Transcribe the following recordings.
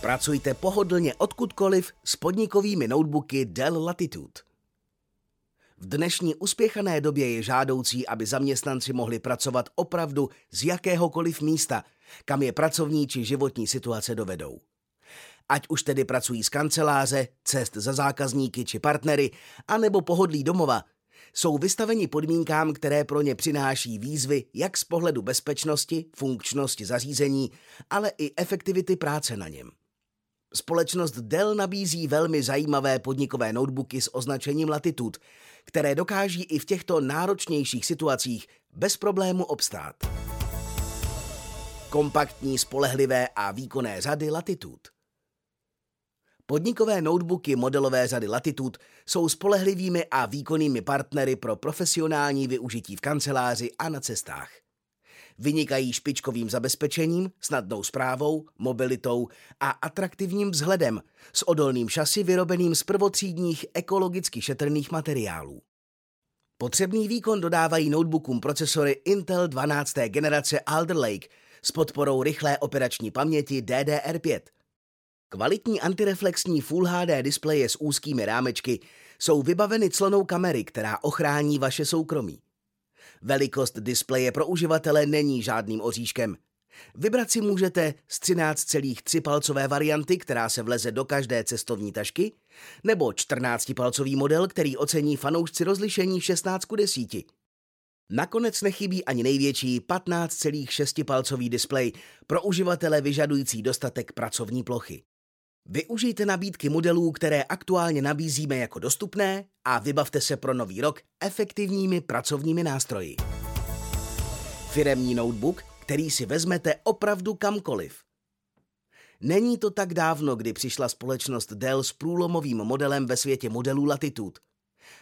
Pracujte pohodlně odkudkoliv s podnikovými notebooky Dell Latitude. V dnešní uspěchané době je žádoucí, aby zaměstnanci mohli pracovat opravdu z jakéhokoliv místa, kam je pracovní či životní situace dovedou. Ať už tedy pracují z kanceláře, cest za zákazníky či partnery, anebo pohodlí domova, jsou vystaveni podmínkám, které pro ně přináší výzvy jak z pohledu bezpečnosti, funkčnosti zařízení, ale i efektivity práce na něm. Společnost Dell nabízí velmi zajímavé podnikové notebooky s označením Latitude, které dokáží i v těchto náročnějších situacích bez problému obstát. Kompaktní, spolehlivé a výkonné řady Latitude. Podnikové notebooky modelové řady Latitude jsou spolehlivými a výkonnými partnery pro profesionální využití v kanceláři a na cestách. Vynikají špičkovým zabezpečením, snadnou zprávou, mobilitou a atraktivním vzhledem s odolným šasy vyrobeným z prvotřídních ekologicky šetrných materiálů. Potřebný výkon dodávají notebookům procesory Intel 12. generace Alder Lake s podporou rychlé operační paměti DDR5. Kvalitní antireflexní Full HD displeje s úzkými rámečky jsou vybaveny clonou kamery, která ochrání vaše soukromí. Velikost displeje pro uživatele není žádným oříškem. Vybrat si můžete z 13,3 palcové varianty, která se vleze do každé cestovní tašky, nebo 14 palcový model, který ocení fanoušci rozlišení 16 k 10. Nakonec nechybí ani největší 15,6 palcový displej pro uživatele vyžadující dostatek pracovní plochy. Využijte nabídky modelů, které aktuálně nabízíme jako dostupné a vybavte se pro nový rok efektivními pracovními nástroji. Firemní notebook, který si vezmete opravdu kamkoliv. Není to tak dávno, kdy přišla společnost Dell s průlomovým modelem ve světě modelů Latitude.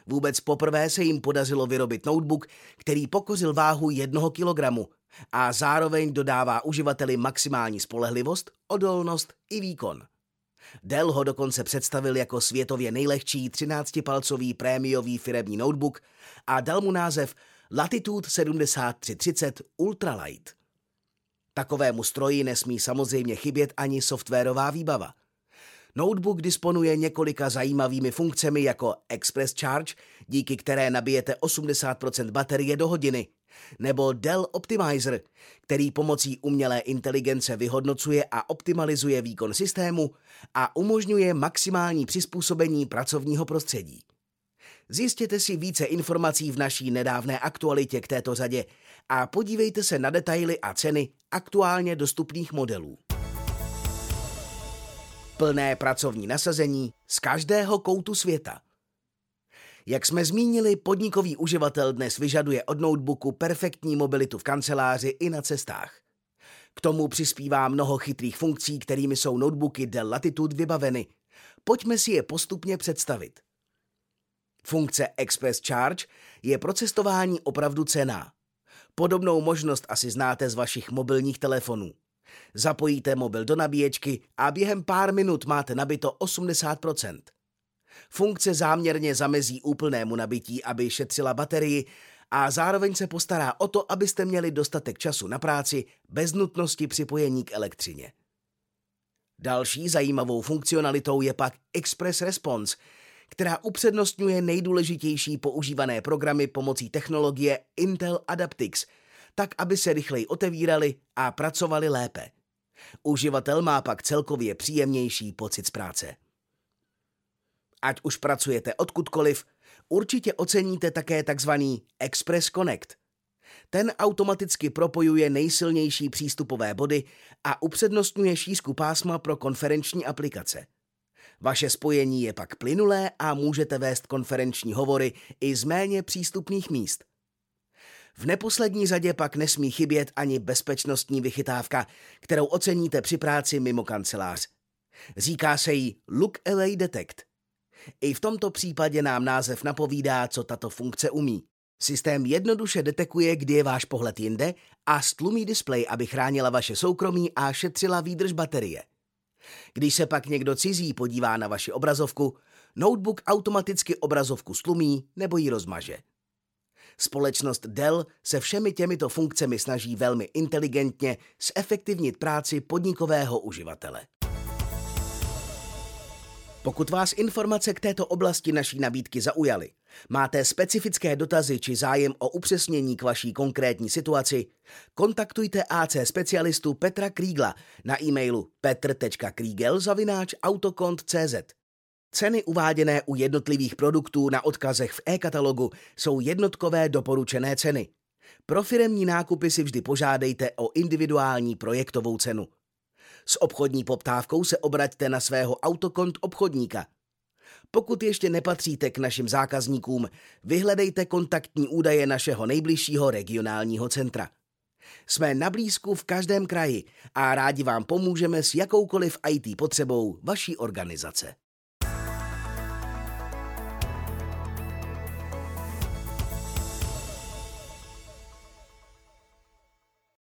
Vůbec poprvé se jim podařilo vyrobit notebook, který pokořil váhu jednoho kilogramu a zároveň dodává uživateli maximální spolehlivost, odolnost i výkon. Dell ho dokonce představil jako světově nejlehčí 13-palcový prémiový firemní notebook a dal mu název Latitude 7330 Ultralight. Takovému stroji nesmí samozřejmě chybět ani softwarová výbava. Notebook disponuje několika zajímavými funkcemi jako Express Charge, díky které nabijete 80% baterie do hodiny, nebo Dell Optimizer, který pomocí umělé inteligence vyhodnocuje a optimalizuje výkon systému a umožňuje maximální přizpůsobení pracovního prostředí. Zjistěte si více informací v naší nedávné aktualitě k této řadě a podívejte se na detaily a ceny aktuálně dostupných modelů. Plné pracovní nasazení z každého koutu světa – jak jsme zmínili, podnikový uživatel dnes vyžaduje od notebooku perfektní mobilitu v kanceláři i na cestách. K tomu přispívá mnoho chytrých funkcí, kterými jsou notebooky Dell Latitude vybaveny. Pojďme si je postupně představit. Funkce Express Charge je pro cestování opravdu cená. Podobnou možnost asi znáte z vašich mobilních telefonů. Zapojíte mobil do nabíječky a během pár minut máte nabito 80%. Funkce záměrně zamezí úplnému nabití, aby šetřila baterii a zároveň se postará o to, abyste měli dostatek času na práci bez nutnosti připojení k elektřině. Další zajímavou funkcionalitou je pak Express Response, která upřednostňuje nejdůležitější používané programy pomocí technologie Intel Adaptix, tak aby se rychleji otevíraly a pracovaly lépe. Uživatel má pak celkově příjemnější pocit z práce. Ať už pracujete odkudkoliv, určitě oceníte také tzv. Express Connect. Ten automaticky propojuje nejsilnější přístupové body a upřednostňuje šířku pásma pro konferenční aplikace. Vaše spojení je pak plynulé a můžete vést konferenční hovory i z méně přístupných míst. V neposlední řadě pak nesmí chybět ani bezpečnostní vychytávka, kterou oceníte při práci mimo kancelář. Říká se jí Look Away Detect. I v tomto případě nám název napovídá, co tato funkce umí. Systém jednoduše detekuje, kdy je váš pohled jinde a stlumí displej, aby chránila vaše soukromí a šetřila výdrž baterie. Když se pak někdo cizí podívá na vaši obrazovku, notebook automaticky obrazovku stlumí nebo ji rozmaže. Společnost Dell se všemi těmito funkcemi snaží velmi inteligentně zefektivnit práci podnikového uživatele. Pokud vás informace k této oblasti naší nabídky zaujaly, máte specifické dotazy či zájem o upřesnění k vaší konkrétní situaci, kontaktujte AC specialistu Petra Krígla na e-mailu petr.kriegel.autokont.cz. Ceny uváděné u jednotlivých produktů na odkazech v e-katalogu jsou jednotkové doporučené ceny. Pro firemní nákupy si vždy požádejte o individuální projektovou cenu. S obchodní poptávkou se obraťte na svého autokont obchodníka. Pokud ještě nepatříte k našim zákazníkům, vyhledejte kontaktní údaje našeho nejbližšího regionálního centra. Jsme na blízku v každém kraji a rádi vám pomůžeme s jakoukoliv IT potřebou vaší organizace.